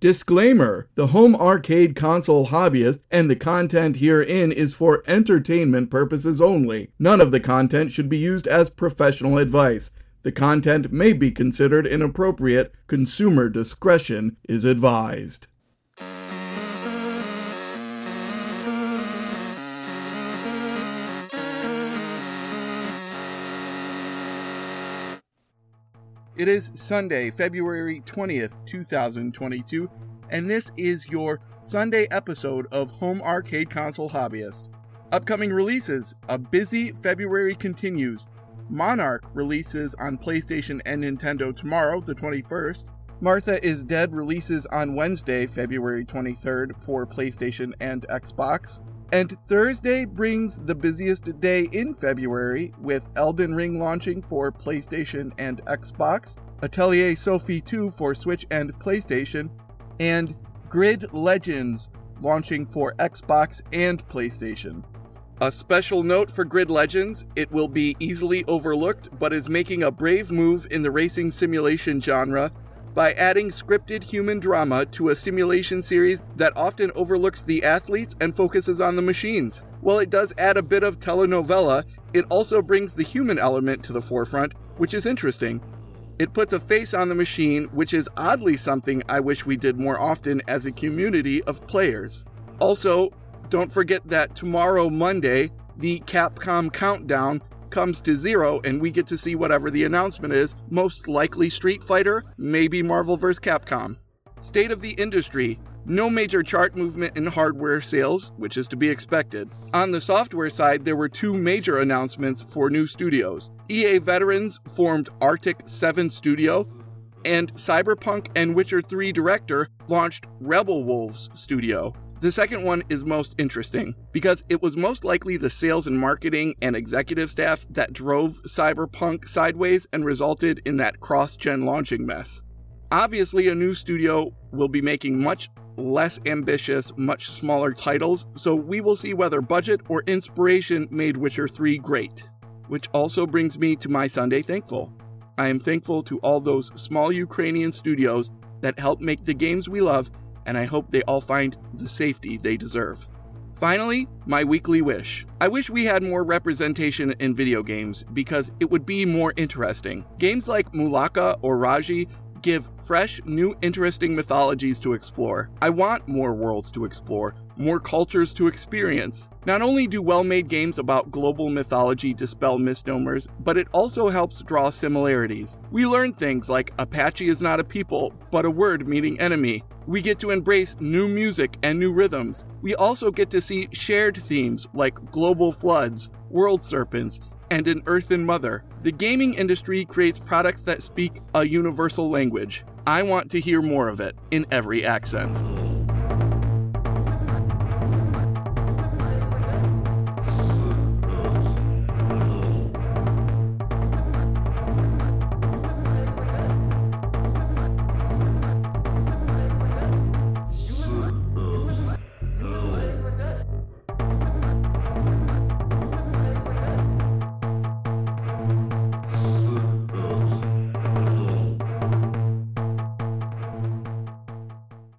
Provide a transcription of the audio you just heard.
Disclaimer The home arcade console hobbyist and the content herein is for entertainment purposes only. None of the content should be used as professional advice. The content may be considered inappropriate. Consumer discretion is advised. It is Sunday, February 20th, 2022, and this is your Sunday episode of Home Arcade Console Hobbyist. Upcoming releases A busy February continues. Monark releases on PlayStation and Nintendo tomorrow, the 21st. Martha is Dead releases on Wednesday, February 23rd for PlayStation and Xbox. And Thursday brings the busiest day in February with Elden Ring launching for PlayStation and Xbox, Atelier Sophie 2 for Switch and PlayStation, and Grid Legends launching for Xbox and PlayStation. A special note for Grid Legends it will be easily overlooked, but is making a brave move in the racing simulation genre by adding scripted human drama to a simulation series that often overlooks the athletes and focuses on the machines. While it does add a bit of telenovela, it also brings the human element to the forefront, which is interesting. It puts a face on the machine, which is oddly something I wish we did more often as a community of players. Also, don't forget that tomorrow, Monday, the Capcom Countdown comes to zero and we get to see whatever the announcement is, most likely Street Fighter, maybe Marvel vs. Capcom. State of the industry no major chart movement in hardware sales, which is to be expected. On the software side, there were two major announcements for new studios. EA veterans formed Arctic 7 Studio, and Cyberpunk and Witcher 3 director launched Rebel Wolves Studio. The second one is most interesting because it was most likely the sales and marketing and executive staff that drove Cyberpunk sideways and resulted in that cross gen launching mess. Obviously, a new studio will be making much less ambitious, much smaller titles, so we will see whether budget or inspiration made Witcher 3 great. Which also brings me to my Sunday thankful. I am thankful to all those small Ukrainian studios that help make the games we love, and I hope they all find the safety they deserve. Finally, my weekly wish. I wish we had more representation in video games because it would be more interesting. Games like Mulaka or Raji give fresh, new, interesting mythologies to explore. I want more worlds to explore, more cultures to experience. Not only do well made games about global mythology dispel misnomers, but it also helps draw similarities. We learn things like Apache is not a people, but a word meaning enemy. We get to embrace new music and new rhythms. We also get to see shared themes like global floods, world serpents, and an earthen mother. The gaming industry creates products that speak a universal language. I want to hear more of it in every accent.